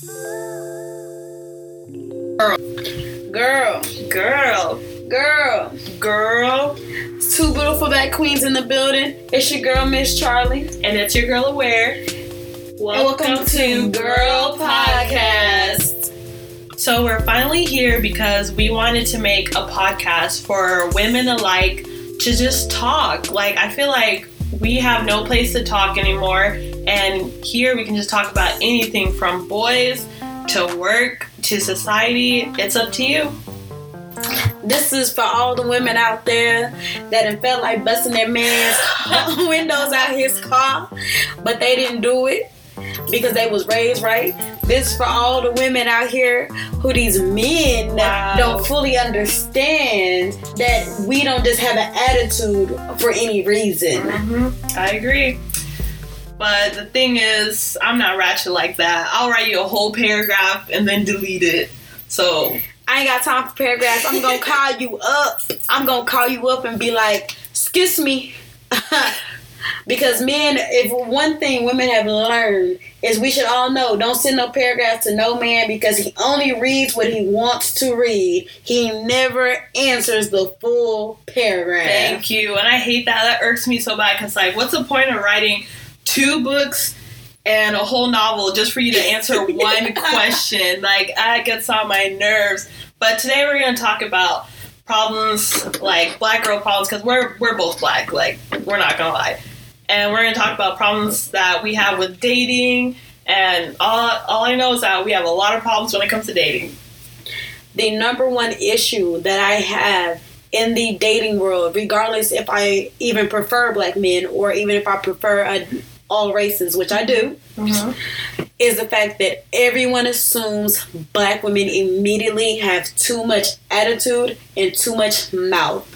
Girl, Girl, girl, girl, it's two beautiful black queens in the building. It's your girl, Miss Charlie. and it's your girl Aware. Welcome, to Girl Podcast. So we're finally here because we wanted to make a podcast for women alike to just talk. Like I feel like we have no place to talk anymore, and here we can just talk about anything from boys to work to society. It's up to you. This is for all the women out there that have felt like busting their man's windows out his car, but they didn't do it because they was raised right. This is for all the women out here who these men Wow. don't fully understand that we don't just have an attitude for any reason. Mm-hmm. I agree. But the thing is, I'm not ratchet like that. I'll write you a whole paragraph and then delete it. So I ain't got time for paragraphs. I'm gonna call you up. I'm gonna call you up and be like, excuse me. because men, if one thing women have learned is we should all know don't send no paragraphs to no man because he only reads what he wants to read. He never answers the full paragraph. thank you. And I hate that. That irks me so bad because, like, what's the point of writing two books and a whole novel just for you to answer one question? Like, that gets on my nerves. But today we're going to talk about problems like black girl problems because we're we're both black. Like, we're not gonna lie. and we're going to talk about problems that we have with dating. And all, all I know is that we have a lot of problems when it comes to dating. the number one issue that I have in the dating world, regardless if I even prefer black men or even if I prefer uh, all races, which I do, mm-hmm. is the fact that everyone assumes black women immediately have too much attitude and too much mouth.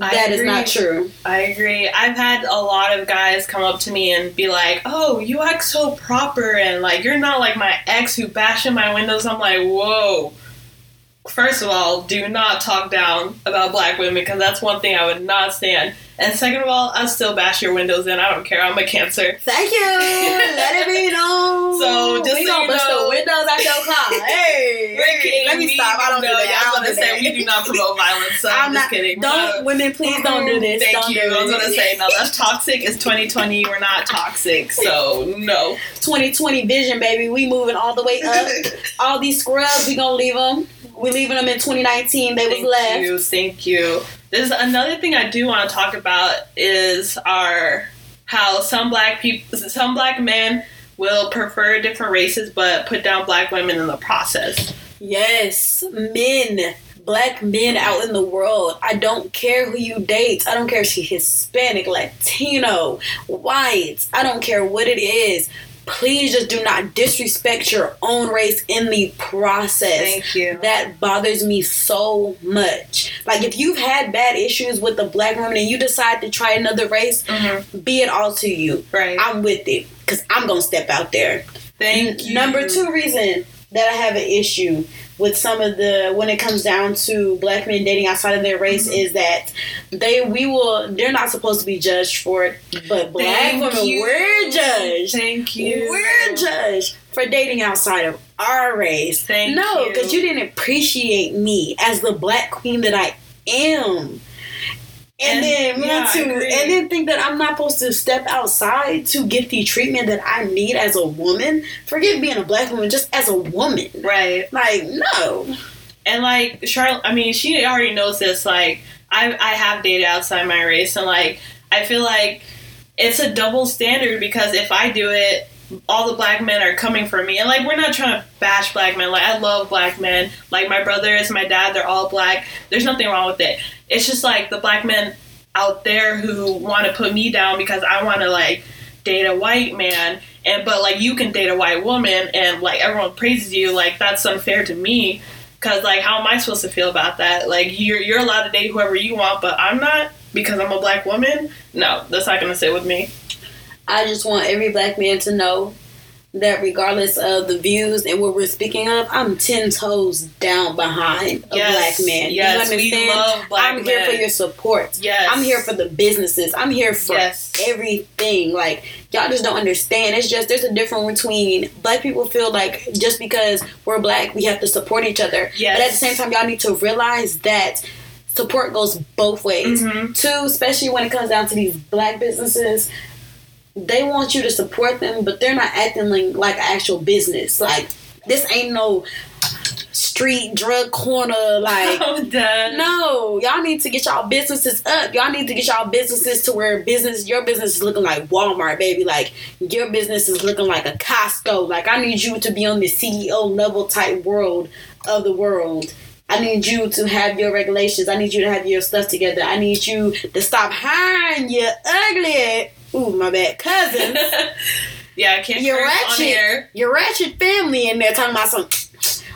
I That is agree. not true. I agree. I've had a lot of guys come up to me and be like, "Oh, you act so proper," and like you're not like my ex who bashed in my windows. I'm like, whoa. First of all, do not talk down about black women because that's one thing I would not stand. And second of all, I still bash your windows in. I don't care. I'm a cancer. Thank you. Let it be known. So, just we so gonna you know- the windows out your car. Hey, hey, let me We- stop. I don't no, do that. I was gonna say that. we do not promote violence. So I'm, I'm not. kidding. Don't not- women, please don't do this. Thank don't you. I was gonna say no. That's toxic. It's 2020. We're not toxic. So no. 2020 vision, baby. We moving all the way up. all these scrubs, we gonna leave them. We leaving them in 2019. They was Thank you. Thank you. There's another thing I do want to talk about is our how some black people, some black men will prefer different races, but put down black women in the process. Yes, men, black men out in the world. I don't care who you date. I don't care if she's Hispanic, Latino, white. I don't care what it is. Please just do not disrespect your own race in the process. Thank you. That bothers me so much. Like if you've had bad issues with the black woman and you decide to try another race, Mhm. be it all to you. Right. I'm with it because I'm gonna step out there. Thank you. Number two reason that I have an issue with some of the when it comes down to black men dating outside of their race Mm-hmm. is that they we will they're not supposed to be judged for it, but black Thank women you. we're judged. Thank you. We're judged for dating outside of our race. Thank no, you. because you didn't appreciate me as the black queen that I am. And, And- then want yeah, to, and then think that I'm not supposed to step outside to get the treatment that I need as a woman. Forget being a black woman, just as a woman. Right. Like no, And like Charlotte, I mean, she already knows this. Like, I I have dated outside my race, and like I feel like it's a double standard because if I do it, all the black men are coming for me, and like we're not trying to bash black men. Like I love black men. Like my brothers, my dad, they're all black. There's nothing wrong with it. It's just like the black men out there who want to put me down because I want to like date a white man and but like you can date a white woman and like everyone praises you like that's unfair to me because like how am i supposed to feel about that like you're, you're allowed to date whoever you want but i'm not because i'm a black woman no that's not gonna sit with me I just want every black man to know that regardless of the views and what we're speaking of, I'm ten toes down behind a Yes, black man. yes, you we understand? love black I'm here for your support. Yes. I'm here for the businesses. I'm here for Yes. everything. Like y'all just don't understand. It's just there's a difference between black people feel like just because we're black we have to support each other. Yes. But at the same time y'all need to realize that support goes both ways. Mhm. Two, especially when it comes down to these black businesses, they want you to support them, but they're not acting like like actual business. Like this ain't no street drug corner like no, y'all need to get y'all businesses up. Y'all need to get y'all businesses to where business, your business is looking like Walmart, baby. Like your business is looking like a Costco. Like I need you to be on the CEO level type world of the world. I need you to have your regulations. I need you to have your stuff together. I need you to stop hiring your ugly, ooh my bad cousins, yeah, I can't on ratchet. your ratchet family in there talking about some.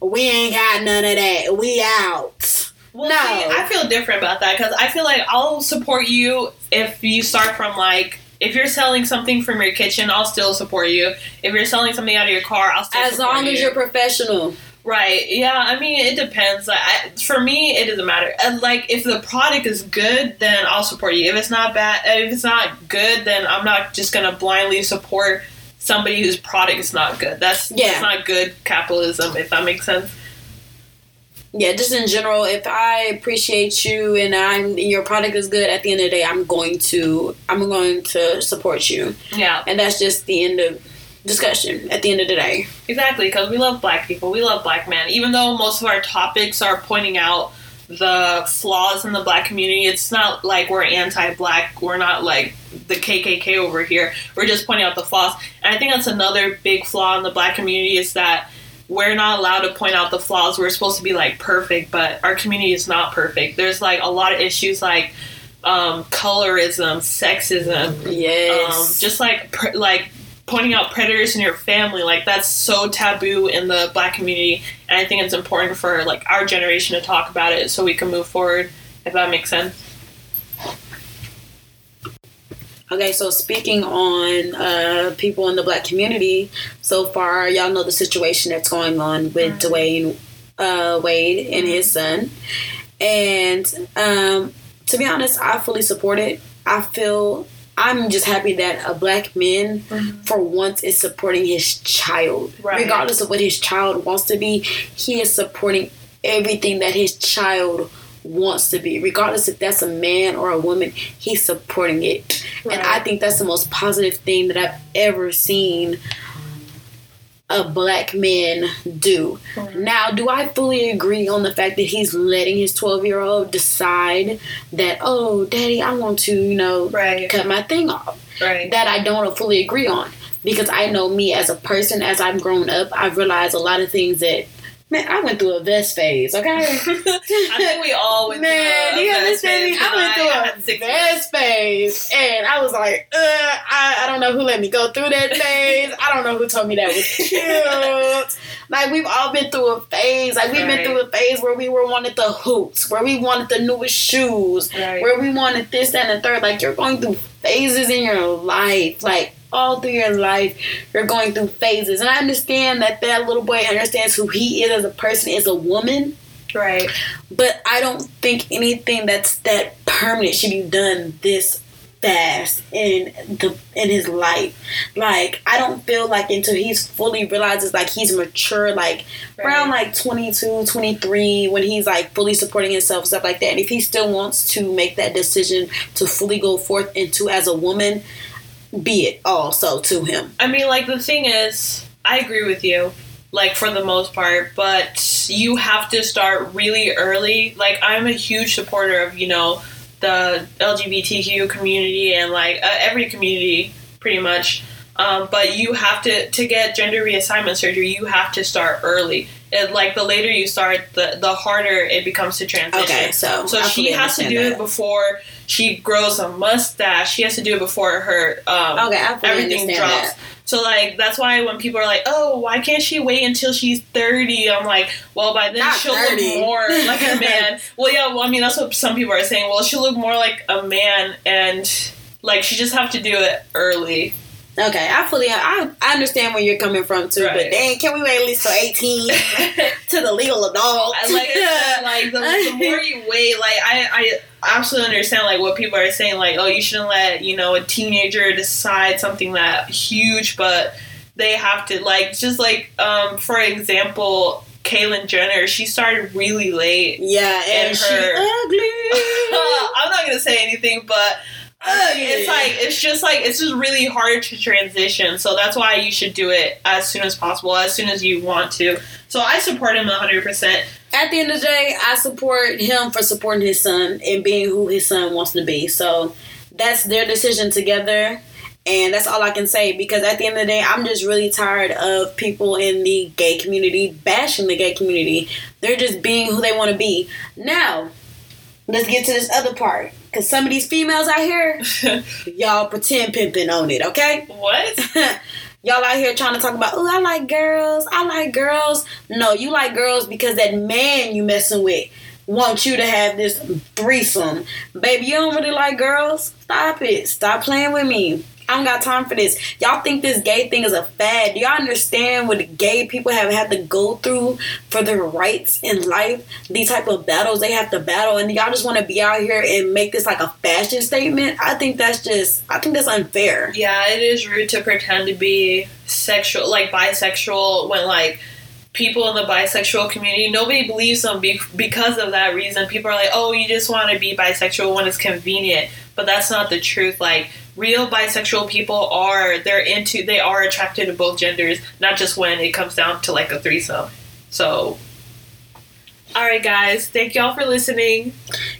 We ain't got none of that. We out. Well, No. see, I feel different about that because I feel like I'll support you if you start from like if you're selling something from your kitchen, I'll still support you. If you're selling something out of your car, I'll still As long as you're professional. Right. Yeah, I mean it depends. Like, I, for me, it doesn't matter. And like if the product is good, then I'll support you. If it's not bad, uh, if it's not good, then I'm not just gonna blindly support somebody whose product is not good. That's Yeah. that's not good capitalism. If that makes sense. Yeah, just in general, if I appreciate you and I'm your product is good, at the end of the day, I'm going to I'm going to support you, Yeah. and that's just the end of discussion. At the end of the day, Exactly, because we love black people. We love black men. Even though most of our topics are pointing out the flaws in the black community, it's not like we're anti black. We're not like the KKK over here. We're just pointing out the flaws. And I think that's another big flaw in the black community is that we're not allowed to point out the flaws. We're supposed to be like perfect, but our community is not perfect. There's like a lot of issues like um, colorism, sexism, um, yes, just like like pointing out predators in your family like that's so taboo in the black community. And i think it's important for like our generation to talk about it so we can move forward if that makes sense. Okay, so speaking on uh, people in the black community, so far y'all know the situation that's going on with Dwyane uh, Wade and his son, and um, to be honest, I fully support it. I feel I'm just happy that a black man, mm-hmm. for once, is supporting his child, Right. regardless of what his child wants to be. He is supporting everything that his child wants to be, regardless if that's a man or a woman. He's supporting it, and I think that's the most positive thing that I've ever seen a black man do. Hmm. Now, do I fully agree on the fact that he's letting his 12 year old decide that, oh, daddy, I want to, you know, Right. cut my thing off? right That I don't fully agree on. Because I know me as a person, as I've grown up, I've realized a lot of things that, man, I went through a vest phase, okay? i think we all went Man, through you a vest understand me? phase, I went through had a vest phase, and I was like, uh, I, I don't know who let me go through that phase. I don't know who told me that was cute. like we've all been through a phase. Like we've Right. been through a phase where we were wanted the hoops, where we wanted the newest shoes, Right. where we wanted this, that, and the third. Like you're going through phases in your life, like. All through your life, you're going through phases, and I understand that that little boy understands who he is as a person, as a woman right but I don't think anything that's that permanent should be done this fast in the in his life. Like I don't feel like until he's fully realizes like he's mature, like around like 22, 23, when he's like fully supporting himself, stuff like that. And if he still wants to make that decision to fully go forth into as a woman, be it also to him. I mean, like the thing is, I agree with you, like for the most part, but you have to start really early. Like I'm a huge supporter of you know the LGBTQ community and like uh, every community pretty much. Um, but you have to to get gender reassignment surgery. You have to start early. It, like the later you start, the the harder it becomes to transition. Okay, so So she has to do that. it before she grows a mustache. She has to do it before her um, Okay, everything drops. that. So like that's why when people are like, "Oh, why can't she wait until she's 30? I'm like, "Well, by then Not she'll 30. look more like a man." well, yeah, well, I mean that's what some people are saying. Well, she'll look more like a man, and like she just have to do it early. Okay, I fully I, I understand where you're coming from too, but dang, can we wait at least till eighteen to the legal adult? I like like the, the more you wait, like I, I absolutely understand like what people are saying, like, oh you shouldn't let, you know, a teenager decide something that huge, but they have to like just like um for example, Caitlyn Jenner, she started really late. yeah, and, and she her- ugly. I'm not gonna say anything, but it's like it's just like it's just really hard to transition. So that's why you should do it as soon as possible, as soon as you want to. So I support him 100. percent At the end of the day, I support him for supporting his son and being who his son wants to be. So that's their decision together. And that's all I can say because at the end of the day, I'm just really tired of people in the gay community bashing the gay community. They're just being who they want to be. Now, let's get to this other part. Because some of these females out here, y'all pretend pimping on it, okay? what? Y'all out here trying to talk about, oh, I like girls. I like girls. No, you like girls because that man you messing with wants you to have this threesome. Baby, you don't really like girls? Stop it. Stop playing with me. I don't got time for this. Y'all think this gay thing is a fad. Do y'all understand what gay people have had to go through for their rights in life? These type of battles they have to battle, and y'all just want to be out here and make this like a fashion statement? I think that's just, I think that's unfair. Yeah, it is rude to pretend to be sexual, like bisexual, when like people in the bisexual community nobody believes them be- because of that reason. People are like, "Oh, you just want to be bisexual when it's convenient," but that's not the truth. Like real bisexual people are they're into they are attracted to both genders, not just when it comes down to like a threesome. So. All right, guys. Thank y'all for listening.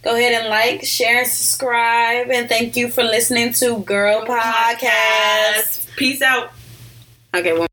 Go ahead and like, share, and subscribe. And thank you for listening to Girl Podcast. Peace out. Okay, well.